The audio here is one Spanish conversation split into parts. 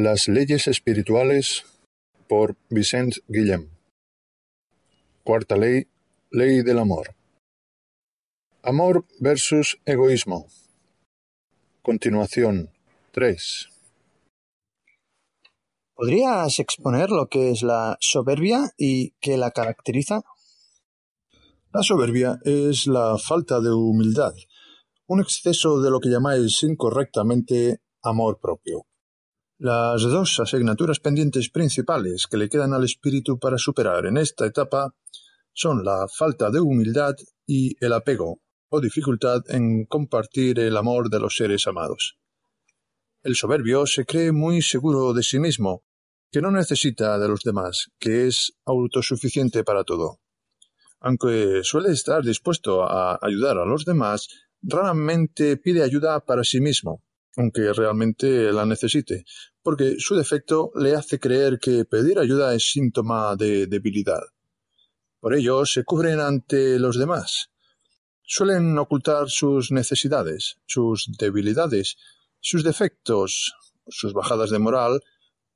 Las leyes espirituales por Vicent Guillem. Cuarta ley, ley del amor. Amor versus egoísmo. Continuación 3. ¿Podrías exponer lo que es la soberbia y qué la caracteriza? La soberbia es la falta de humildad, un exceso de lo que llamáis incorrectamente amor propio. Las dos asignaturas pendientes principales que le quedan al espíritu para superar en esta etapa son la falta de humildad y el apego o dificultad en compartir el amor de los seres amados. El soberbio se cree muy seguro de sí mismo, que no necesita de los demás, que es autosuficiente para todo. Aunque suele estar dispuesto a ayudar a los demás, raramente pide ayuda para sí mismo, aunque realmente la necesite, porque su defecto le hace creer que pedir ayuda es síntoma de debilidad. Por ello se cubren ante los demás. Suelen ocultar sus necesidades, sus debilidades, sus defectos, sus bajadas de moral,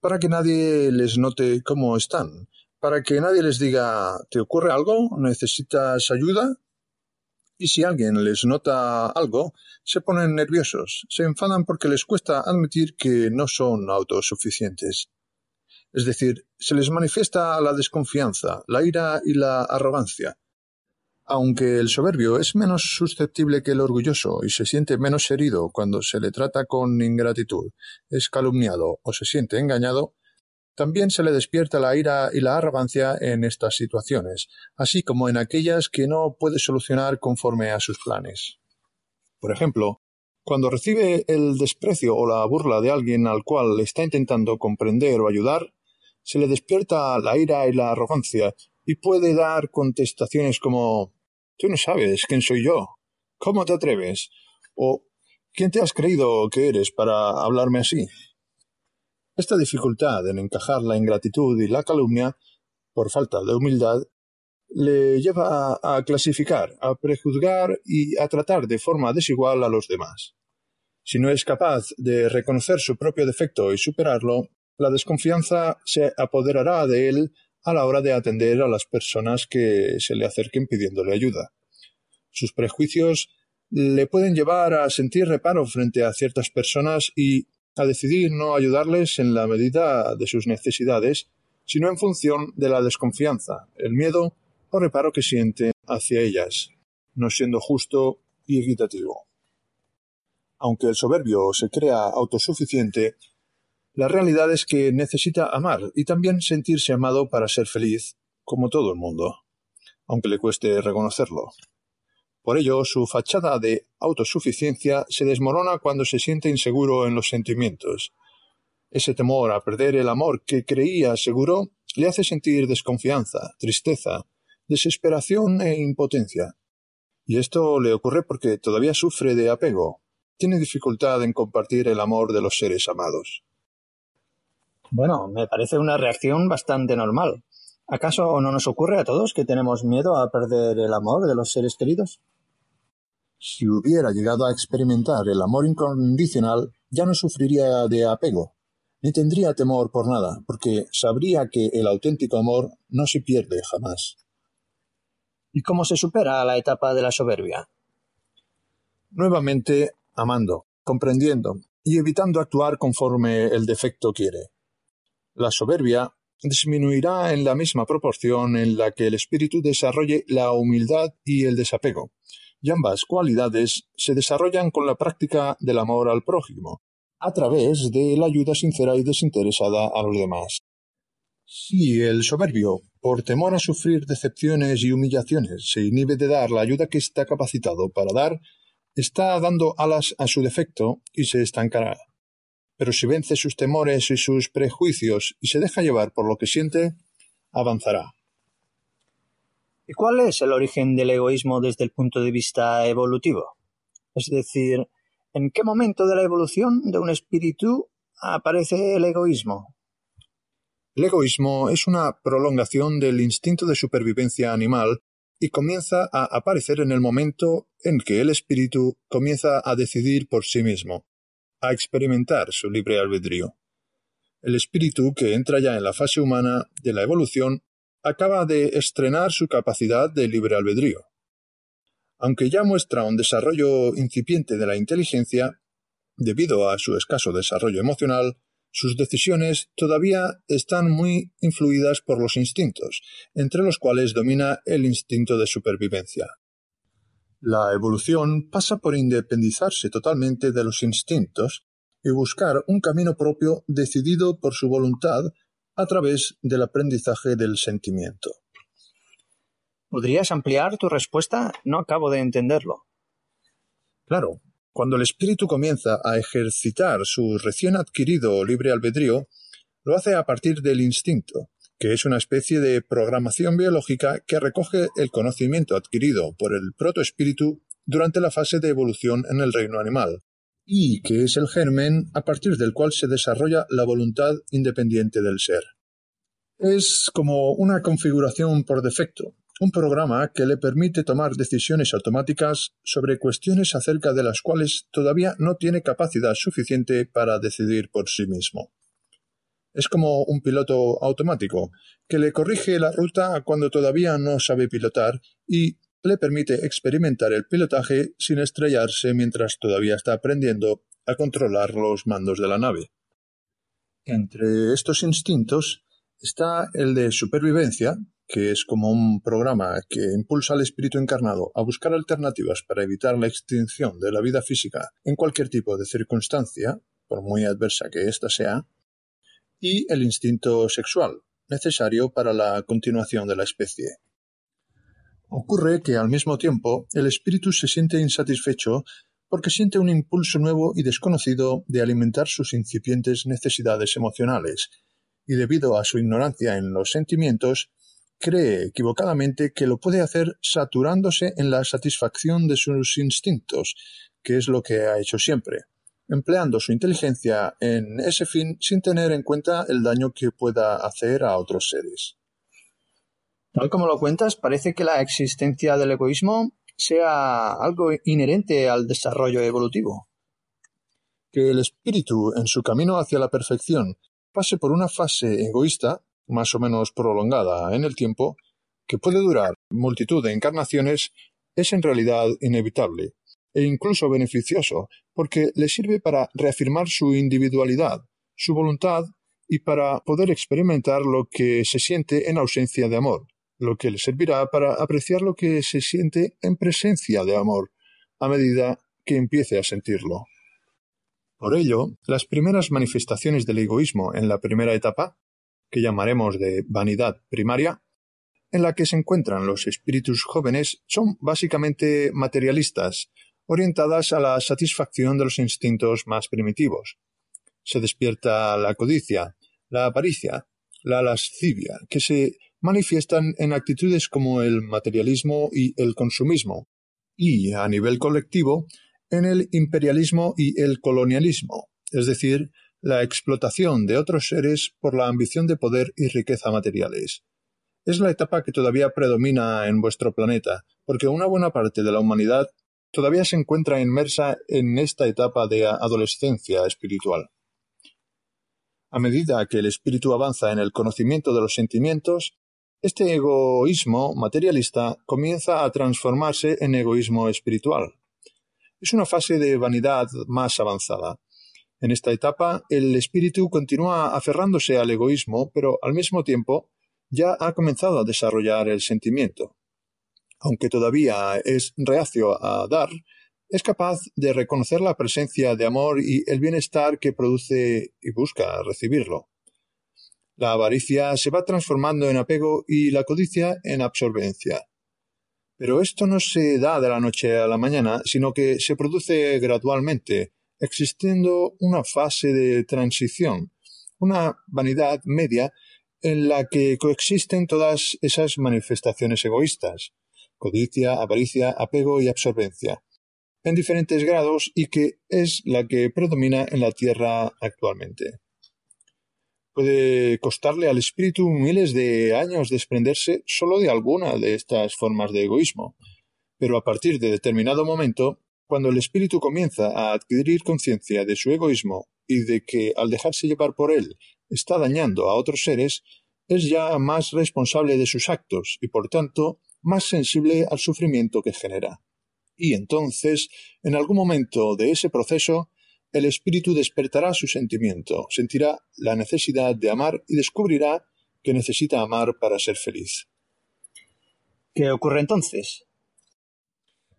para que nadie les note cómo están, para que nadie les diga ¿te ocurre algo? ¿Necesitas ayuda? Y si alguien les nota algo, se ponen nerviosos, se enfadan porque les cuesta admitir que no son autosuficientes. Es decir, se les manifiesta la desconfianza, la ira y la arrogancia. Aunque el soberbio es menos susceptible que el orgulloso y se siente menos herido cuando se le trata con ingratitud, es calumniado o se siente engañado, también se le despierta la ira y la arrogancia en estas situaciones, así como en aquellas que no puede solucionar conforme a sus planes. Por ejemplo, cuando recibe el desprecio o la burla de alguien al cual está intentando comprender o ayudar, se le despierta la ira y la arrogancia y puede dar contestaciones como Tú no sabes quién soy yo. ¿Cómo te atreves? o ¿Quién te has creído que eres para hablarme así? Esta dificultad en encajar la ingratitud y la calumnia, por falta de humildad, le lleva a, clasificar, a prejuzgar y a tratar de forma desigual a los demás. Si no es capaz de reconocer su propio defecto y superarlo, la desconfianza se apoderará de él a la hora de atender a las personas que se le acerquen pidiéndole ayuda. Sus prejuicios le pueden llevar a sentir reparo frente a ciertas personas y a decidir no ayudarles en la medida de sus necesidades, sino en función de la desconfianza, el miedo o reparo que siente hacia ellas, no siendo justo y equitativo. Aunque el soberbio se crea autosuficiente, la realidad es que necesita amar y también sentirse amado para ser feliz, como todo el mundo, aunque le cueste reconocerlo. Por ello, su fachada de autosuficiencia se desmorona cuando se siente inseguro en los sentimientos. Ese temor a perder el amor que creía seguro le hace sentir desconfianza, tristeza, desesperación e impotencia. Y esto le ocurre porque todavía sufre de apego, tiene dificultad en compartir el amor de los seres amados. Bueno, me parece una reacción bastante normal. ¿Acaso no nos ocurre a todos que tenemos miedo a perder el amor de los seres queridos? Si hubiera llegado a experimentar el amor incondicional, ya no sufriría de apego, ni tendría temor por nada, porque sabría que el auténtico amor no se pierde jamás. ¿Y cómo se supera la etapa de la soberbia? Nuevamente amando, comprendiendo y evitando actuar conforme el defecto quiere. La soberbia disminuirá en la misma proporción en la que el espíritu desarrolle la humildad y el desapego, y ambas cualidades se desarrollan con la práctica del amor al prójimo, a través de la ayuda sincera y desinteresada a los demás. Si el soberbio, por temor a sufrir decepciones y humillaciones, se inhibe de dar la ayuda que está capacitado para dar, está dando alas a su defecto y se estancará. Pero si vence sus temores y sus prejuicios y se deja llevar por lo que siente, avanzará. ¿Y cuál es el origen del egoísmo desde el punto de vista evolutivo? Es decir, ¿en qué momento de la evolución de un espíritu aparece el egoísmo? El egoísmo es una prolongación del instinto de supervivencia animal y comienza a aparecer en el momento en que el espíritu comienza a decidir por sí mismo, a experimentar su libre albedrío. El espíritu que entra ya en la fase humana de la evolución acaba de estrenar su capacidad de libre albedrío. Aunque ya muestra un desarrollo incipiente de la inteligencia, debido a su escaso desarrollo emocional, sus decisiones todavía están muy influidas por los instintos, entre los cuales domina el instinto de supervivencia. La evolución pasa por independizarse totalmente de los instintos y buscar un camino propio decidido por su voluntad a través del aprendizaje del sentimiento. ¿Podrías ampliar tu respuesta? No acabo de entenderlo. Claro, cuando el espíritu comienza a ejercitar su recién adquirido libre albedrío, lo hace a partir del instinto, que es una especie de programación biológica que recoge el conocimiento adquirido por el protoespíritu durante la fase de evolución en el reino animal, y que es el germen a partir del cual se desarrolla la voluntad independiente del ser. Es como una configuración por defecto, un programa que le permite tomar decisiones automáticas sobre cuestiones acerca de las cuales todavía no tiene capacidad suficiente para decidir por sí mismo. Es como un piloto automático, que le corrige la ruta cuando todavía no sabe pilotar y le permite experimentar el pilotaje sin estrellarse mientras todavía está aprendiendo a controlar los mandos de la nave. Entre estos instintos está el de supervivencia, que es como un programa que impulsa al espíritu encarnado a buscar alternativas para evitar la extinción de la vida física en cualquier tipo de circunstancia, por muy adversa que ésta sea, y el instinto sexual, necesario para la continuación de la especie. Ocurre que al mismo tiempo el espíritu se siente insatisfecho porque siente un impulso nuevo y desconocido de alimentar sus incipientes necesidades emocionales, y debido a su ignorancia en los sentimientos, cree equivocadamente que lo puede hacer saturándose en la satisfacción de sus instintos, que es lo que ha hecho siempre, empleando su inteligencia en ese fin sin tener en cuenta el daño que pueda hacer a otros seres. Tal como lo cuentas, parece que la existencia del egoísmo sea algo inherente al desarrollo evolutivo. Que el espíritu, en su camino hacia la perfección, pase por una fase egoísta más o menos prolongada en el tiempo, que puede durar multitud de encarnaciones, es en realidad inevitable e incluso beneficioso, porque le sirve para reafirmar su individualidad, su voluntad y para poder experimentar lo que se siente en ausencia de amor, lo que le servirá para apreciar lo que se siente en presencia de amor, a medida que empiece a sentirlo. Por ello, las primeras manifestaciones del egoísmo en la primera etapa que llamaremos de vanidad primaria, en la que se encuentran los espíritus jóvenes, son básicamente materialistas, orientadas a la satisfacción de los instintos más primitivos. Se despierta la codicia, la avaricia, la lascivia, que se manifiestan en actitudes como el materialismo y el consumismo, y, a nivel colectivo, en el imperialismo y el colonialismo, es decir, la explotación de otros seres por la ambición de poder y riqueza materiales. Es la etapa que todavía predomina en vuestro planeta, porque una buena parte de la humanidad todavía se encuentra inmersa en esta etapa de adolescencia espiritual. A medida que el espíritu avanza en el conocimiento de los sentimientos, este egoísmo materialista comienza a transformarse en egoísmo espiritual. Es una fase de vanidad más avanzada, en esta etapa, el espíritu continúa aferrándose al egoísmo, pero al mismo tiempo ya ha comenzado a desarrollar el sentimiento. Aunque todavía es reacio a dar, es capaz de reconocer la presencia de amor y el bienestar que produce y busca recibirlo. La avaricia se va transformando en apego y la codicia en absorbencia. Pero esto no se da de la noche a la mañana, sino que se produce gradualmente, existiendo una fase de transición, una vanidad media en la que coexisten todas esas manifestaciones egoístas, codicia, avaricia, apego y absorbencia, en diferentes grados y que es la que predomina en la Tierra actualmente. Puede costarle al espíritu miles de años desprenderse solo de alguna de estas formas de egoísmo, pero a partir de determinado momento cuando el espíritu comienza a adquirir conciencia de su egoísmo y de que al dejarse llevar por él está dañando a otros seres, es ya más responsable de sus actos y por tanto más sensible al sufrimiento que genera. Y entonces, en algún momento de ese proceso, el espíritu despertará su sentimiento, sentirá la necesidad de amar y descubrirá que necesita amar para ser feliz. ¿Qué ocurre entonces?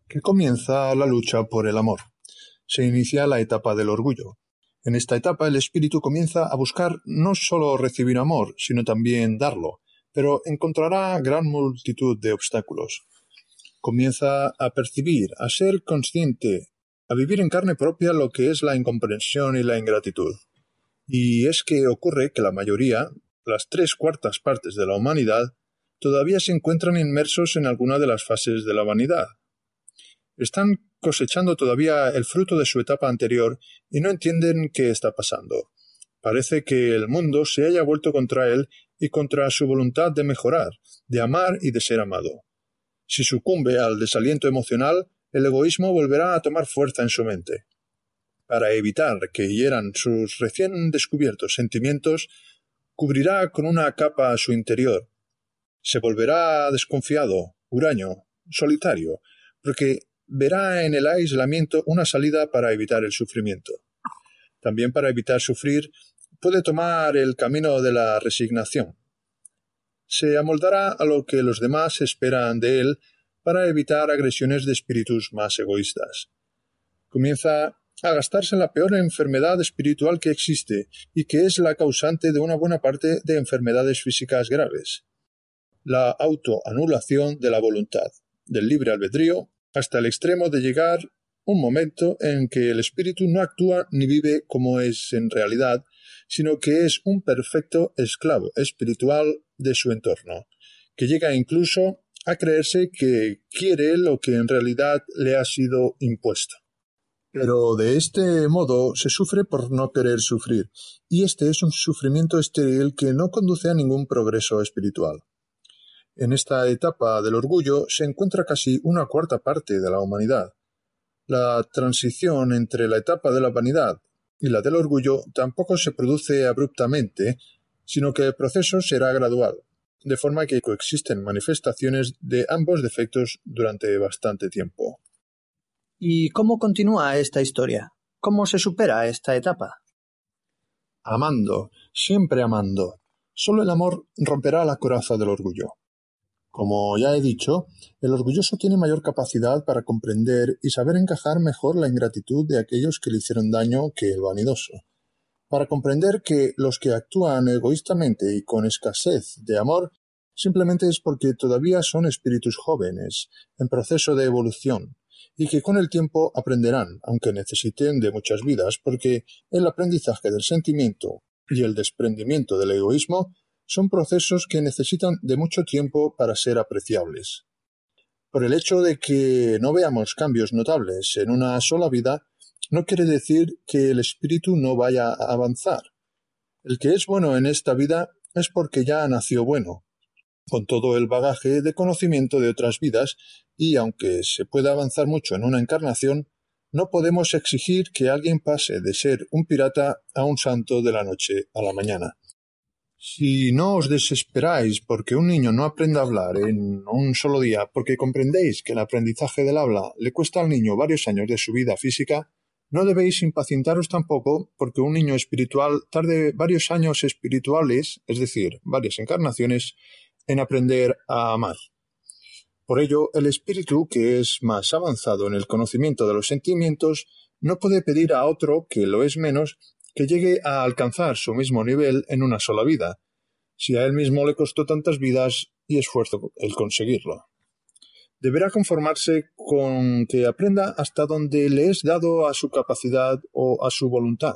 Que comienza la lucha por el amor. Se inicia la etapa del orgullo. En esta etapa el espíritu comienza a buscar no sólo recibir amor, sino también darlo, pero encontrará gran multitud de obstáculos. Comienza a percibir, a ser consciente, a vivir en carne propia lo que es la incomprensión y la ingratitud. Y es que ocurre que la mayoría, las tres cuartas partes de la humanidad, todavía se encuentran inmersos en alguna de las fases de la vanidad. Están cosechando todavía el fruto de su etapa anterior y no entienden qué está pasando. Parece que el mundo se haya vuelto contra él y contra su voluntad de mejorar, de amar y de ser amado. Si sucumbe al desaliento emocional, el egoísmo volverá a tomar fuerza en su mente. Para evitar que hieran sus recién descubiertos sentimientos, cubrirá con una capa a su interior, se volverá desconfiado, huraño, solitario, porque verá en el aislamiento una salida para evitar el sufrimiento. También para evitar sufrir puede tomar el camino de la resignación. Se amoldará a lo que los demás esperan de él para evitar agresiones de espíritus más egoístas. Comienza a gastarse en la peor enfermedad espiritual que existe y que es la causante de una buena parte de enfermedades físicas graves la autoanulación de la voluntad, del libre albedrío, hasta el extremo de llegar un momento en que el espíritu no actúa ni vive como es en realidad, sino que es un perfecto esclavo espiritual de su entorno, que llega incluso a creerse que quiere lo que en realidad le ha sido impuesto. Pero de este modo se sufre por no querer sufrir, y este es un sufrimiento estéril que no conduce a ningún progreso espiritual. En esta etapa del orgullo se encuentra casi una cuarta parte de la humanidad. La transición entre la etapa de la vanidad y la del orgullo tampoco se produce abruptamente, sino que el proceso será gradual, de forma que coexisten manifestaciones de ambos defectos durante bastante tiempo. ¿Y cómo continúa esta historia? ¿Cómo se supera esta etapa? Amando, siempre amando. Solo el amor romperá la coraza del orgullo. Como ya he dicho, el orgulloso tiene mayor capacidad para comprender y saber encajar mejor la ingratitud de aquellos que le hicieron daño que el vanidoso, para comprender que los que actúan egoístamente y con escasez de amor simplemente es porque todavía son espíritus jóvenes, en proceso de evolución, y que con el tiempo aprenderán, aunque necesiten de muchas vidas, porque el aprendizaje del sentimiento y el desprendimiento del egoísmo son procesos que necesitan de mucho tiempo para ser apreciables. Por el hecho de que no veamos cambios notables en una sola vida, no quiere decir que el espíritu no vaya a avanzar. El que es bueno en esta vida es porque ya nació bueno, con todo el bagaje de conocimiento de otras vidas, y aunque se pueda avanzar mucho en una encarnación, no podemos exigir que alguien pase de ser un pirata a un santo de la noche a la mañana. Si no os desesperáis porque un niño no aprenda a hablar en un solo día, porque comprendéis que el aprendizaje del habla le cuesta al niño varios años de su vida física, no debéis impacientaros tampoco porque un niño espiritual tarde varios años espirituales, es decir, varias encarnaciones, en aprender a amar. Por ello, el espíritu, que es más avanzado en el conocimiento de los sentimientos, no puede pedir a otro, que lo es menos, que llegue a alcanzar su mismo nivel en una sola vida, si a él mismo le costó tantas vidas y esfuerzo el conseguirlo. Deberá conformarse con que aprenda hasta donde le es dado a su capacidad o a su voluntad.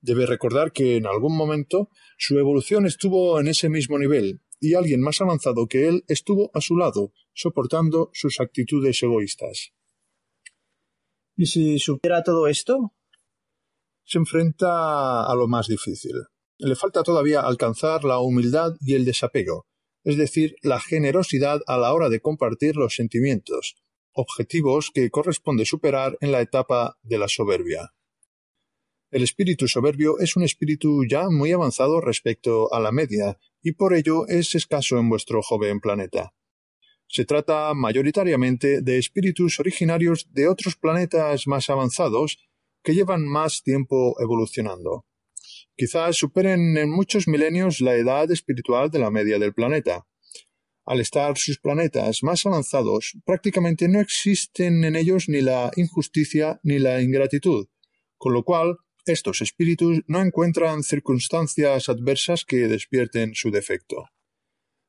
Debe recordar que en algún momento su evolución estuvo en ese mismo nivel y alguien más avanzado que él estuvo a su lado, soportando sus actitudes egoístas. ¿Y si supiera todo esto? se enfrenta a lo más difícil. Le falta todavía alcanzar la humildad y el desapego, es decir, la generosidad a la hora de compartir los sentimientos, objetivos que corresponde superar en la etapa de la soberbia. El espíritu soberbio es un espíritu ya muy avanzado respecto a la media, y por ello es escaso en vuestro joven planeta. Se trata mayoritariamente de espíritus originarios de otros planetas más avanzados que llevan más tiempo evolucionando. Quizás superen en muchos milenios la edad espiritual de la media del planeta. Al estar sus planetas más avanzados, prácticamente no existen en ellos ni la injusticia ni la ingratitud, con lo cual estos espíritus no encuentran circunstancias adversas que despierten su defecto.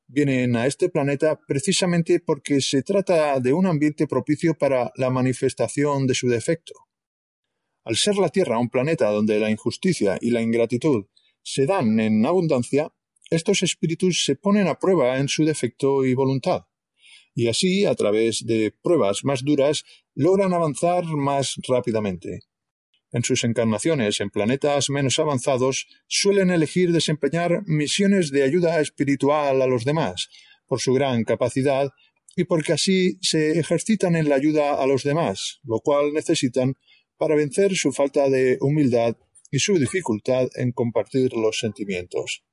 Vienen a este planeta precisamente porque se trata de un ambiente propicio para la manifestación de su defecto. Al ser la Tierra un planeta donde la injusticia y la ingratitud se dan en abundancia, estos espíritus se ponen a prueba en su defecto y voluntad, y así, a través de pruebas más duras, logran avanzar más rápidamente. En sus encarnaciones en planetas menos avanzados suelen elegir desempeñar misiones de ayuda espiritual a los demás, por su gran capacidad y porque así se ejercitan en la ayuda a los demás, lo cual necesitan para vencer su falta de humildad y su dificultad en compartir los sentimientos.